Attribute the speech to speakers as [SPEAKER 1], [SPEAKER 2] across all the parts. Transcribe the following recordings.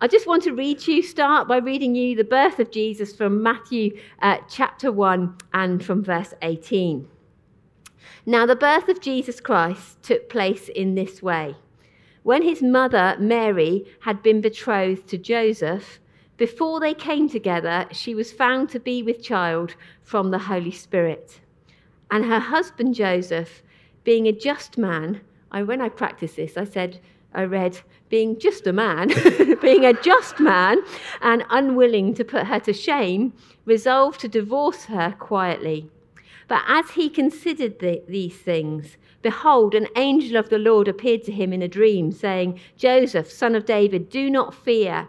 [SPEAKER 1] I just want to read you, start by reading you the birth of Jesus from Matthew uh, chapter 1 and from verse 18. Now, the birth of Jesus Christ took place in this way. When his mother, Mary, had been betrothed to Joseph, before they came together, she was found to be with child from the Holy Spirit. And her husband, Joseph, being a just man, I, when I practiced this, I said, I read, being just a man, being a just man, and unwilling to put her to shame, resolved to divorce her quietly. But as he considered the, these things, behold, an angel of the Lord appeared to him in a dream, saying, Joseph, son of David, do not fear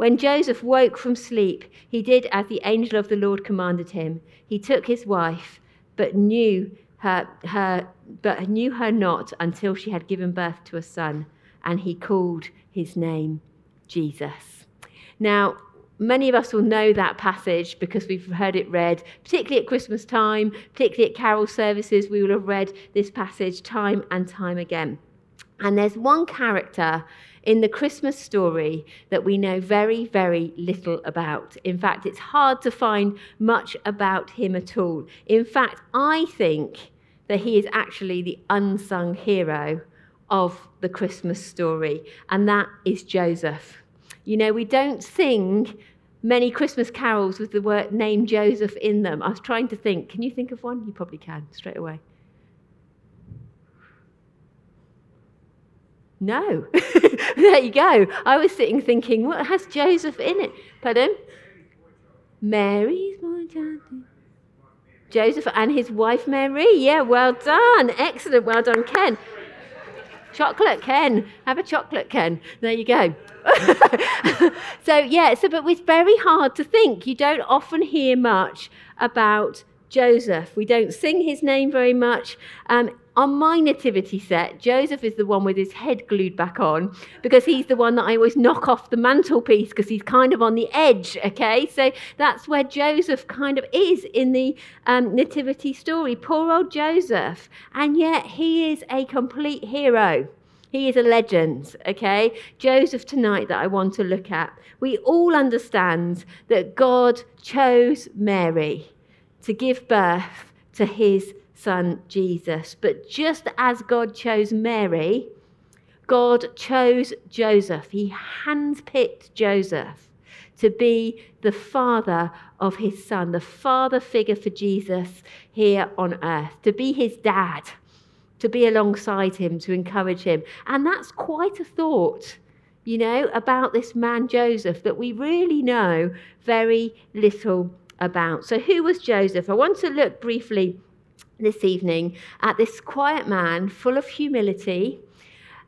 [SPEAKER 1] When Joseph woke from sleep, he did as the angel of the Lord commanded him. He took his wife, but knew her, her, but knew her not until she had given birth to a son, and he called his name Jesus. Now, many of us will know that passage because we've heard it read, particularly at Christmas time, particularly at carol services. We will have read this passage time and time again. And there's one character in the Christmas story that we know very, very little about. In fact, it's hard to find much about him at all. In fact, I think that he is actually the unsung hero of the Christmas story, and that is Joseph. You know, we don't sing many Christmas carols with the word name Joseph in them. I was trying to think. Can you think of one? You probably can straight away. No. there you go. I was sitting thinking, what has Joseph in it? Pardon? Mary's born Joseph and his wife Mary. Yeah, well done. Excellent. Well done, Ken. Chocolate, Ken. Have a chocolate, Ken. There you go. so, yeah, so, but it's very hard to think. You don't often hear much about Joseph. We don't sing his name very much. Um, on my nativity set, Joseph is the one with his head glued back on because he's the one that I always knock off the mantelpiece because he's kind of on the edge, okay? So that's where Joseph kind of is in the um, nativity story. Poor old Joseph. And yet he is a complete hero. He is a legend, okay? Joseph tonight that I want to look at. We all understand that God chose Mary to give birth to his son Jesus. But just as God chose Mary, God chose Joseph. He handpicked Joseph to be the father of his son, the father figure for Jesus here on earth, to be his dad, to be alongside him, to encourage him. And that's quite a thought, you know, about this man Joseph that we really know very little about. So, who was Joseph? I want to look briefly this evening at this quiet man full of humility.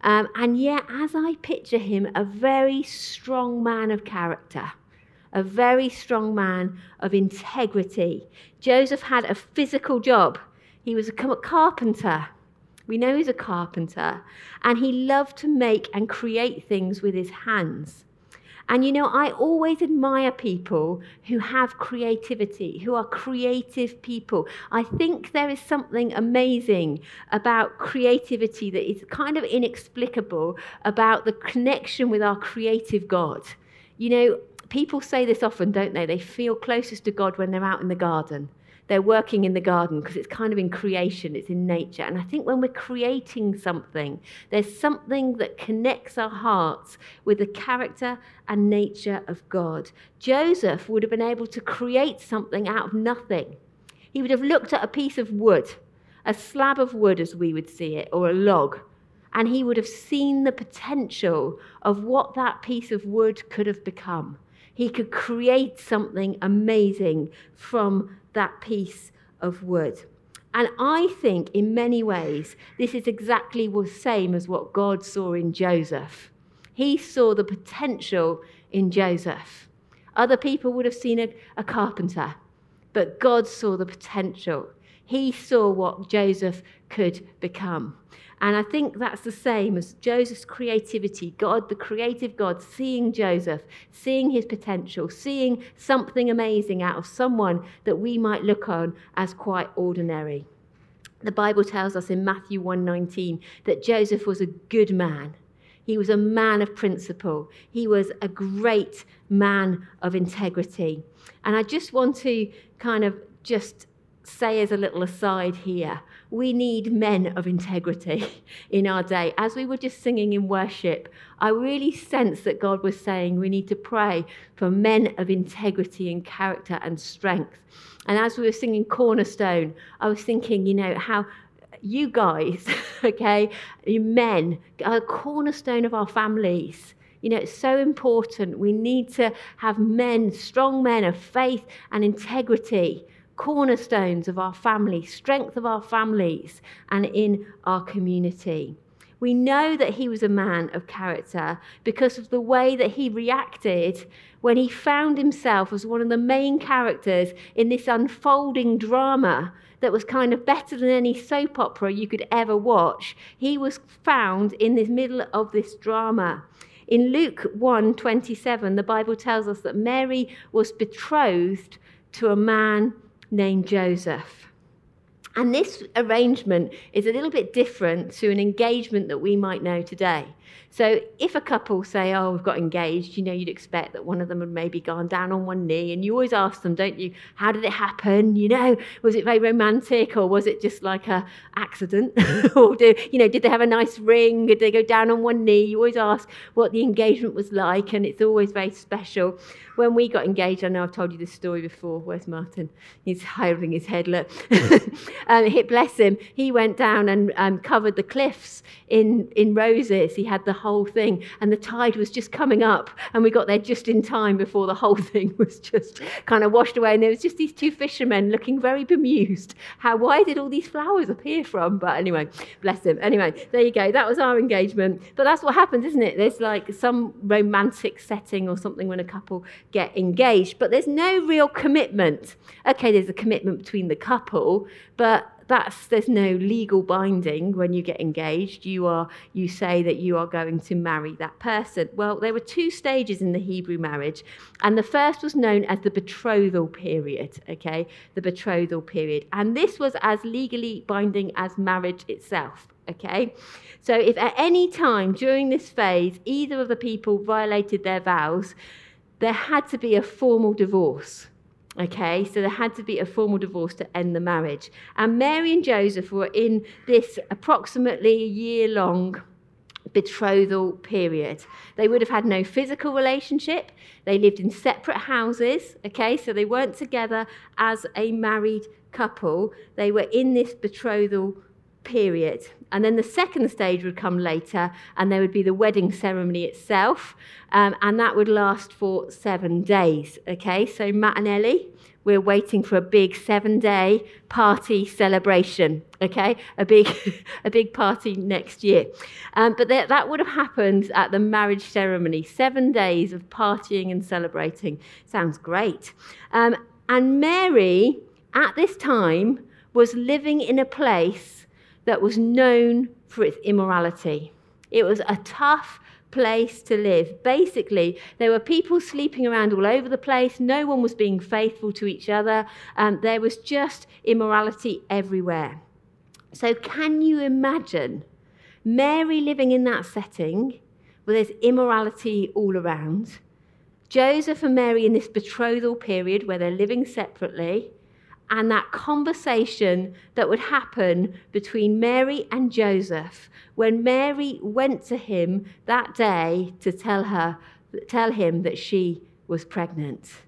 [SPEAKER 1] Um, and yet, as I picture him, a very strong man of character, a very strong man of integrity. Joseph had a physical job, he was a carpenter. We know he's a carpenter, and he loved to make and create things with his hands. And you know, I always admire people who have creativity, who are creative people. I think there is something amazing about creativity that is kind of inexplicable about the connection with our creative God. You know, people say this often, don't they? They feel closest to God when they're out in the garden they're working in the garden because it's kind of in creation, it's in nature. And I think when we're creating something, there's something that connects our hearts with the character and nature of God. Joseph would have been able to create something out of nothing. He would have looked at a piece of wood, a slab of wood as we would see it, or a log, and he would have seen the potential of what that piece of wood could have become. He could create something amazing from that piece of wood. And I think in many ways, this is exactly the same as what God saw in Joseph. He saw the potential in Joseph. Other people would have seen a, a carpenter, but God saw the potential. He saw what Joseph could become. And I think that's the same as Joseph's creativity. God, the creative God, seeing Joseph, seeing his potential, seeing something amazing out of someone that we might look on as quite ordinary. The Bible tells us in Matthew 1:19 that Joseph was a good man. He was a man of principle. He was a great man of integrity. And I just want to kind of just say as a little aside here we need men of integrity in our day. As we were just singing in worship, I really sense that God was saying we need to pray for men of integrity and character and strength. And as we were singing Cornerstone, I was thinking, you know, how you guys, okay, you men, are a cornerstone of our families. You know, it's so important. We need to have men, strong men of faith and integrity cornerstones of our family, strength of our families, and in our community. We know that he was a man of character because of the way that he reacted when he found himself as one of the main characters in this unfolding drama that was kind of better than any soap opera you could ever watch. He was found in the middle of this drama. In Luke 1:27, the Bible tells us that Mary was betrothed to a man named Joseph. And this arrangement is a little bit different to an engagement that we might know today. So if a couple say, oh, we've got engaged, you know, you'd expect that one of them had maybe gone down on one knee. And you always ask them, don't you, how did it happen? You know, was it very romantic or was it just like a accident? or, do, you know, did they have a nice ring? Did they go down on one knee? You always ask what the engagement was like. And it's always very special. When we got engaged, I know I've told you this story before. Where's Martin? He's holding his head, look. um, bless him. He went down and um, covered the cliffs in, in roses. He had the whole thing, and the tide was just coming up, and we got there just in time before the whole thing was just kind of washed away. And there was just these two fishermen looking very bemused. How why did all these flowers appear from? But anyway, bless them. Anyway, there you go. That was our engagement. But that's what happens, isn't it? There's like some romantic setting or something when a couple get engaged, but there's no real commitment. Okay, there's a commitment between the couple, but that's there's no legal binding when you get engaged. You are you say that you are going to marry that person. Well there were two stages in the hebrew marriage and the first was known as the betrothal period okay? The betrothal period. And this was as legally binding as marriage itself okay? So if at any time during this phase either of the people violated their vows there had to be a formal divorce Okay, so there had to be a formal divorce to end the marriage. And Mary and Joseph were in this approximately a year long betrothal period. They would have had no physical relationship. They lived in separate houses, okay, so they weren't together as a married couple. They were in this betrothal period. And then the second stage would come later, and there would be the wedding ceremony itself, um, and that would last for seven days. Okay, so Matt and Ellie, we're waiting for a big seven-day party celebration. Okay, a big, a big party next year. Um, but that, that would have happened at the marriage ceremony. Seven days of partying and celebrating sounds great. Um, and Mary, at this time, was living in a place that was known for its immorality. It was a tough place to live. Basically, there were people sleeping around all over the place. No one was being faithful to each other. Um, there was just immorality everywhere. So, can you imagine Mary living in that setting where there's immorality all around? Joseph and Mary in this betrothal period where they're living separately and that conversation that would happen between Mary and Joseph when Mary went to him that day to tell her tell him that she was pregnant.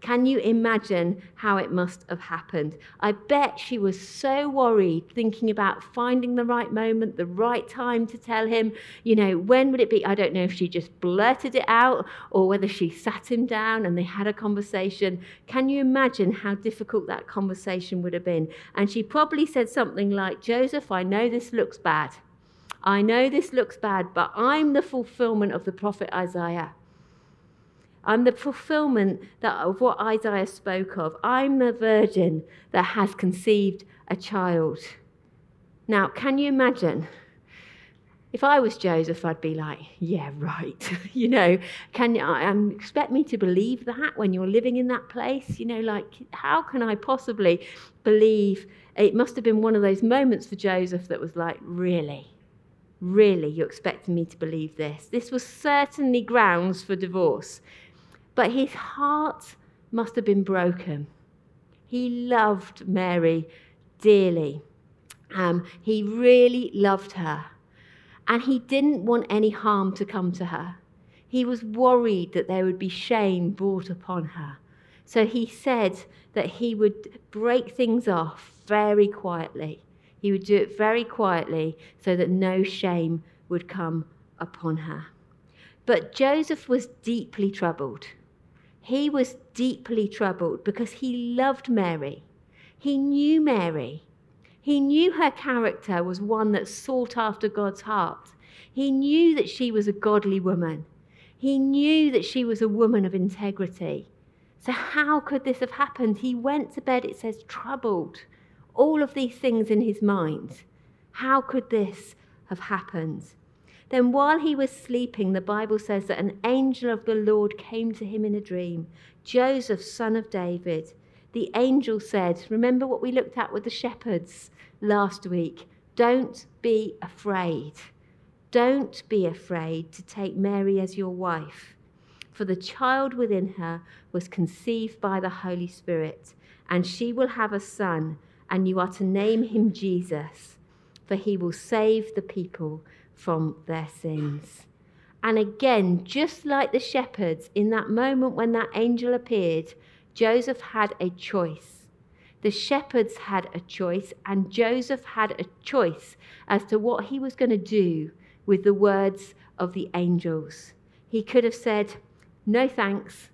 [SPEAKER 1] Can you imagine how it must have happened? I bet she was so worried, thinking about finding the right moment, the right time to tell him. You know, when would it be? I don't know if she just blurted it out or whether she sat him down and they had a conversation. Can you imagine how difficult that conversation would have been? And she probably said something like, Joseph, I know this looks bad. I know this looks bad, but I'm the fulfillment of the prophet Isaiah. I'm the fulfillment that, of what Isaiah spoke of. I'm the virgin that has conceived a child. Now, can you imagine? If I was Joseph, I'd be like, yeah, right. you know, can you um, expect me to believe that when you're living in that place? You know, like, how can I possibly believe? It must have been one of those moments for Joseph that was like, really? Really, you're expecting me to believe this? This was certainly grounds for divorce. But his heart must have been broken. He loved Mary dearly. Um, he really loved her. And he didn't want any harm to come to her. He was worried that there would be shame brought upon her. So he said that he would break things off very quietly. He would do it very quietly so that no shame would come upon her. But Joseph was deeply troubled. He was deeply troubled because he loved Mary. He knew Mary. He knew her character was one that sought after God's heart. He knew that she was a godly woman. He knew that she was a woman of integrity. So, how could this have happened? He went to bed, it says, troubled. All of these things in his mind. How could this have happened? Then, while he was sleeping, the Bible says that an angel of the Lord came to him in a dream Joseph, son of David the angel said, Remember what we looked at with the shepherds last week? Don't be afraid. Don't be afraid to take Mary as your wife, for the child within her was conceived by the Holy Spirit, and she will have a son, and you are to name him Jesus, for he will save the people from their sins. And again, just like the shepherds, in that moment when that angel appeared, Joseph had a choice. The shepherds had a choice, and Joseph had a choice as to what he was going to do with the words of the angels. He could have said, No thanks.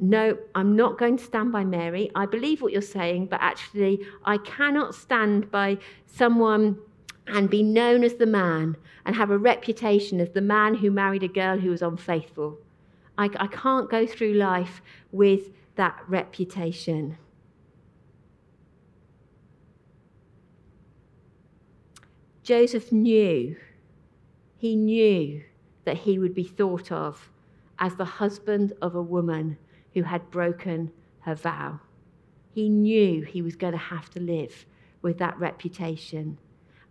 [SPEAKER 1] No, I'm not going to stand by Mary. I believe what you're saying, but actually, I cannot stand by someone and be known as the man and have a reputation as the man who married a girl who was unfaithful. I, I can't go through life with that reputation. Joseph knew, he knew that he would be thought of as the husband of a woman who had broken her vow. He knew he was going to have to live with that reputation.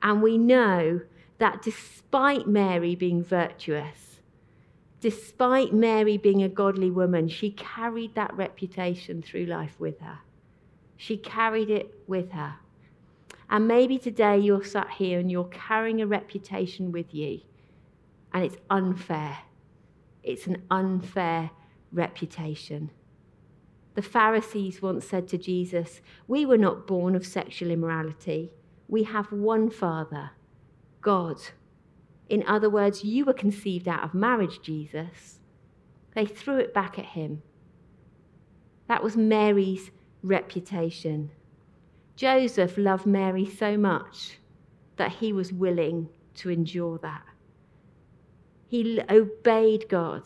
[SPEAKER 1] And we know that despite Mary being virtuous, Despite Mary being a godly woman, she carried that reputation through life with her. She carried it with her. And maybe today you're sat here and you're carrying a reputation with you, and it's unfair. It's an unfair reputation. The Pharisees once said to Jesus, We were not born of sexual immorality. We have one Father, God. In other words, you were conceived out of marriage, Jesus. They threw it back at him. That was Mary's reputation. Joseph loved Mary so much that he was willing to endure that. He obeyed God.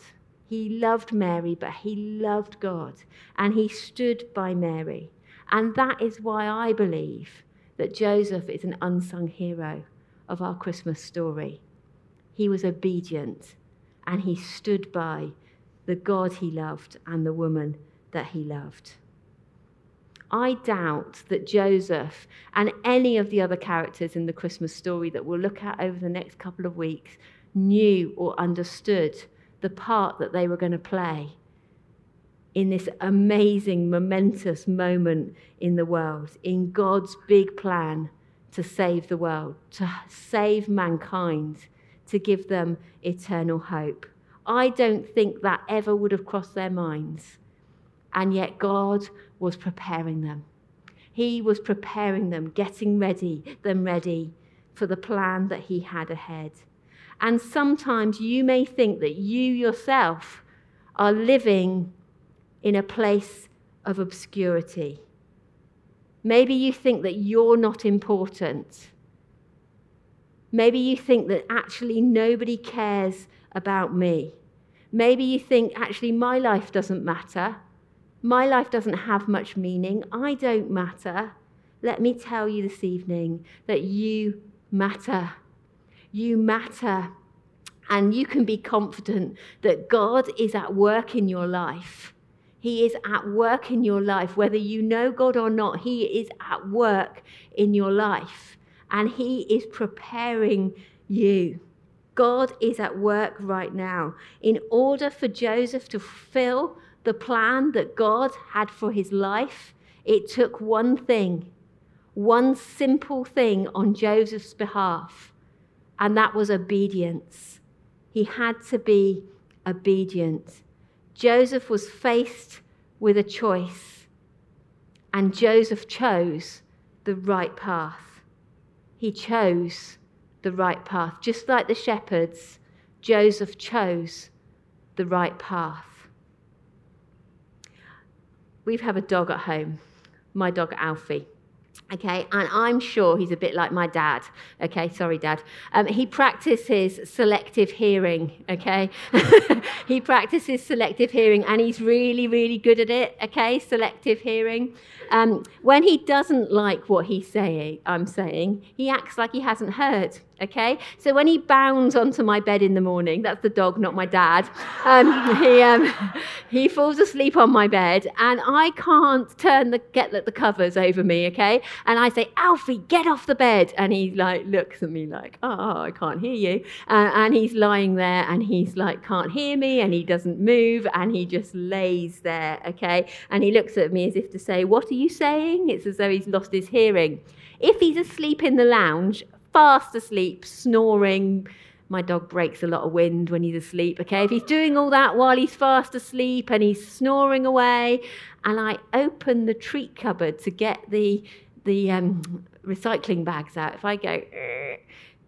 [SPEAKER 1] He loved Mary, but he loved God. And he stood by Mary. And that is why I believe that Joseph is an unsung hero of our Christmas story. He was obedient and he stood by the God he loved and the woman that he loved. I doubt that Joseph and any of the other characters in the Christmas story that we'll look at over the next couple of weeks knew or understood the part that they were going to play in this amazing, momentous moment in the world, in God's big plan to save the world, to save mankind to give them eternal hope. I don't think that ever would have crossed their minds. And yet, God was preparing them. He was preparing them, getting ready, them ready for the plan that He had ahead. And sometimes you may think that you yourself are living in a place of obscurity. Maybe you think that you're not important. Maybe you think that actually nobody cares about me. Maybe you think, actually, my life doesn't matter. My life doesn't have much meaning. I don't matter. Let me tell you this evening that you matter. You matter. And you can be confident that God is at work in your life. He is at work in your life. Whether you know God or not, He is at work in your life. And He is preparing you. God is at work right now. In order for Joseph to fulfill the plan that God had for his life, it took one thing, one simple thing on Joseph's behalf, and that was obedience. He had to be obedient. Joseph was faced with a choice, and Joseph chose the right path. He chose the right path. Just like the shepherds, Joseph chose the right path. We have a dog at home, my dog Alfie. Okay, and I'm sure he's a bit like my dad. Okay, sorry, dad. Um, he practices selective hearing. Okay, he practices selective hearing and he's really, really good at it. Okay, selective hearing. Um, when he doesn't like what he's saying, I'm saying, he acts like he hasn't heard okay? So when he bounds onto my bed in the morning, that's the dog, not my dad, um, he, um, he falls asleep on my bed and I can't turn the, get the, covers over me, okay? And I say, Alfie, get off the bed. And he like looks at me like, oh, I can't hear you. Uh, and he's lying there and he's like, can't hear me and he doesn't move and he just lays there, okay? And he looks at me as if to say, what are you saying? It's as though he's lost his hearing. If he's asleep in the lounge, fast asleep, snoring. My dog breaks a lot of wind when he's asleep. Okay, if he's doing all that while he's fast asleep and he's snoring away, and I open the treat cupboard to get the the um, recycling bags out, if I go,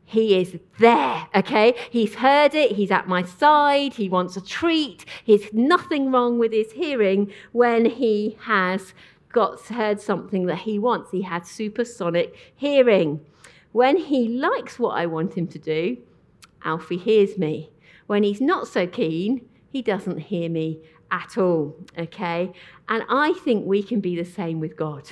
[SPEAKER 1] he is there, okay? He's heard it, he's at my side, he wants a treat. He's nothing wrong with his hearing when he has got heard something that he wants. He had supersonic hearing. When he likes what I want him to do, Alfie hears me. When he's not so keen, he doesn't hear me at all. Okay? And I think we can be the same with God.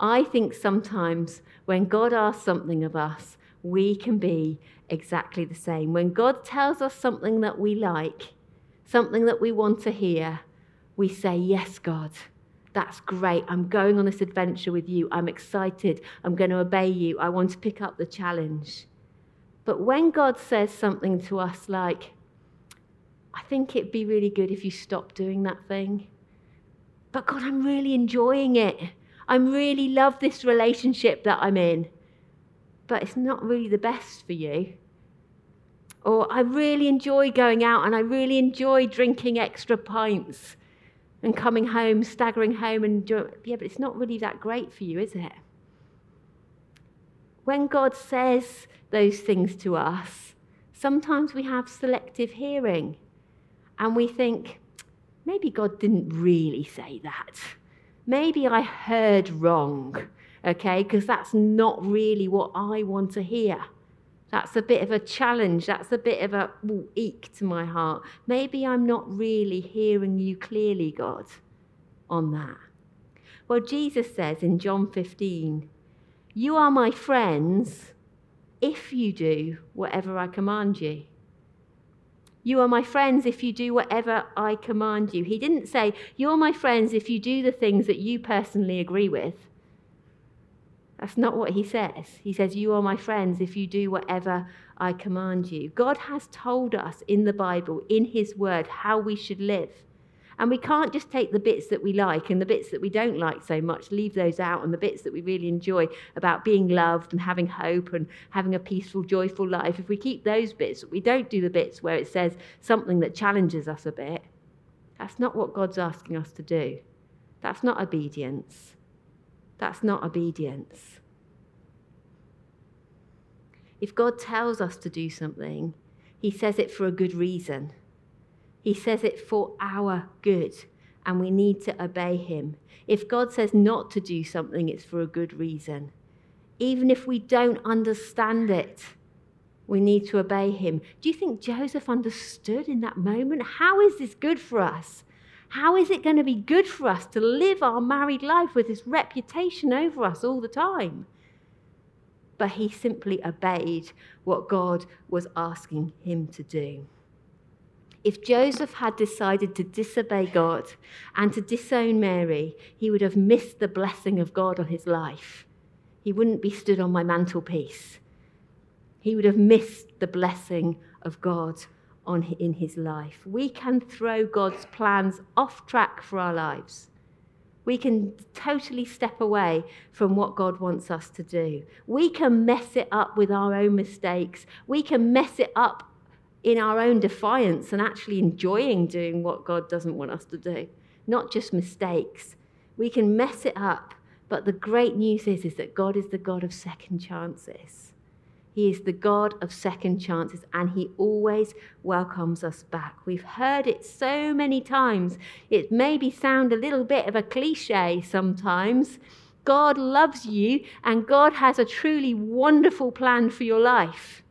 [SPEAKER 1] I think sometimes when God asks something of us, we can be exactly the same. When God tells us something that we like, something that we want to hear, we say, Yes, God. That's great. I'm going on this adventure with you. I'm excited. I'm going to obey you. I want to pick up the challenge. But when God says something to us like, I think it'd be really good if you stop doing that thing. But God, I'm really enjoying it. I really love this relationship that I'm in. But it's not really the best for you. Or I really enjoy going out and I really enjoy drinking extra pints and coming home, staggering home, and yeah, but it's not really that great for you, is it? When God says those things to us, sometimes we have selective hearing and we think, maybe God didn't really say that. Maybe I heard wrong, okay, because that's not really what I want to hear. That's a bit of a challenge. That's a bit of a ooh, eek to my heart. Maybe I'm not really hearing you clearly, God, on that. Well, Jesus says in John 15, You are my friends if you do whatever I command you. You are my friends if you do whatever I command you. He didn't say, You're my friends if you do the things that you personally agree with. That's not what he says. He says, You are my friends if you do whatever I command you. God has told us in the Bible, in his word, how we should live. And we can't just take the bits that we like and the bits that we don't like so much, leave those out, and the bits that we really enjoy about being loved and having hope and having a peaceful, joyful life. If we keep those bits, we don't do the bits where it says something that challenges us a bit. That's not what God's asking us to do. That's not obedience. That's not obedience. If God tells us to do something, He says it for a good reason. He says it for our good, and we need to obey Him. If God says not to do something, it's for a good reason. Even if we don't understand it, We need to obey him. Do you think Joseph understood in that moment? How is this good for us? How is it going to be good for us to live our married life with this reputation over us all the time? But he simply obeyed what God was asking him to do. If Joseph had decided to disobey God and to disown Mary, he would have missed the blessing of God on his life. He wouldn't be stood on my mantelpiece. He would have missed the blessing of God on, in his life. We can throw God's plans off track for our lives. We can totally step away from what God wants us to do. We can mess it up with our own mistakes. We can mess it up in our own defiance and actually enjoying doing what God doesn't want us to do, not just mistakes. We can mess it up, but the great news is, is that God is the God of second chances. He is the God of second chances and He always welcomes us back. We've heard it so many times. It maybe sound a little bit of a cliche sometimes. God loves you and God has a truly wonderful plan for your life.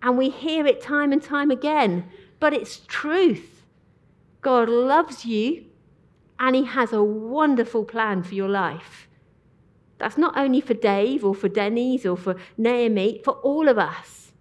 [SPEAKER 1] And we hear it time and time again, but it's truth. God loves you and He has a wonderful plan for your life. That's not only for Dave or for Denny's or for Naomi, for all of us.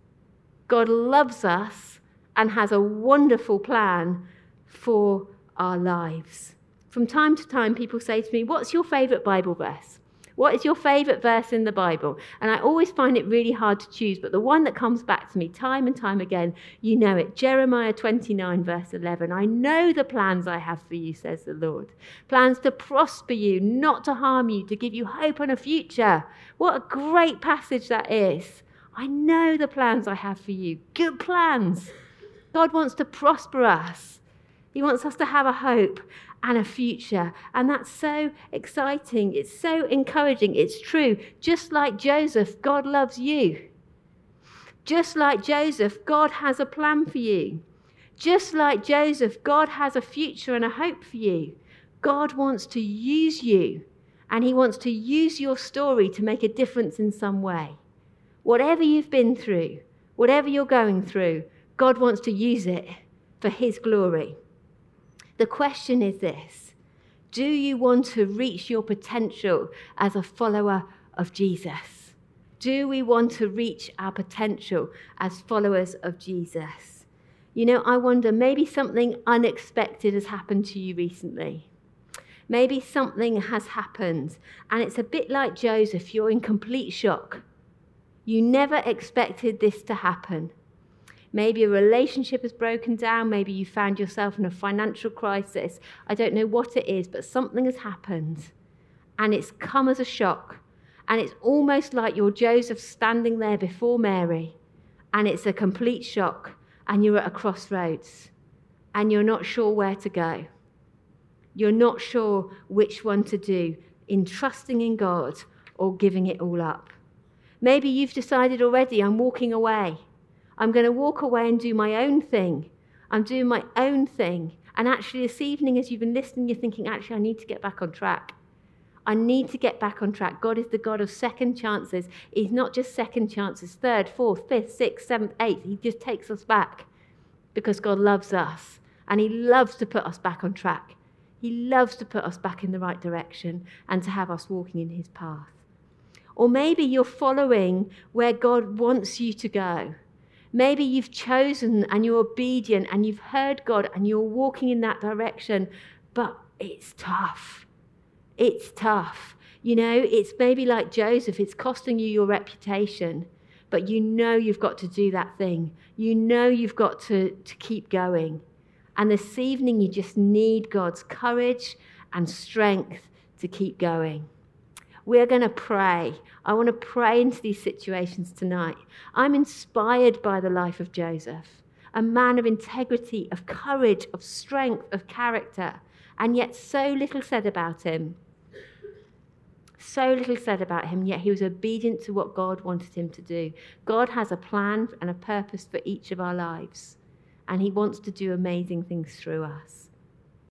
[SPEAKER 1] God loves us and has a wonderful plan for our lives. From time to time, people say to me, What's your favorite Bible verse? What is your favorite verse in the Bible? And I always find it really hard to choose, but the one that comes back to me time and time again, you know it Jeremiah 29, verse 11. I know the plans I have for you, says the Lord. Plans to prosper you, not to harm you, to give you hope and a future. What a great passage that is. I know the plans I have for you. Good plans. God wants to prosper us. He wants us to have a hope and a future. And that's so exciting. It's so encouraging. It's true. Just like Joseph, God loves you. Just like Joseph, God has a plan for you. Just like Joseph, God has a future and a hope for you. God wants to use you, and He wants to use your story to make a difference in some way. Whatever you've been through, whatever you're going through, God wants to use it for His glory. The question is this Do you want to reach your potential as a follower of Jesus? Do we want to reach our potential as followers of Jesus? You know, I wonder maybe something unexpected has happened to you recently. Maybe something has happened, and it's a bit like Joseph, you're in complete shock. You never expected this to happen. Maybe a relationship has broken down. Maybe you found yourself in a financial crisis. I don't know what it is, but something has happened and it's come as a shock. And it's almost like you're Joseph standing there before Mary and it's a complete shock and you're at a crossroads and you're not sure where to go. You're not sure which one to do in trusting in God or giving it all up. Maybe you've decided already, I'm walking away. I'm going to walk away and do my own thing. I'm doing my own thing. And actually, this evening, as you've been listening, you're thinking, actually, I need to get back on track. I need to get back on track. God is the God of second chances. He's not just second chances, third, fourth, fifth, sixth, seventh, eighth. He just takes us back because God loves us and He loves to put us back on track. He loves to put us back in the right direction and to have us walking in His path. Or maybe you're following where God wants you to go. Maybe you've chosen and you're obedient and you've heard God and you're walking in that direction, but it's tough. It's tough. You know, it's maybe like Joseph, it's costing you your reputation, but you know you've got to do that thing. You know you've got to, to keep going. And this evening, you just need God's courage and strength to keep going. We're going to pray. I want to pray into these situations tonight. I'm inspired by the life of Joseph, a man of integrity, of courage, of strength, of character, and yet so little said about him. So little said about him, yet he was obedient to what God wanted him to do. God has a plan and a purpose for each of our lives, and he wants to do amazing things through us.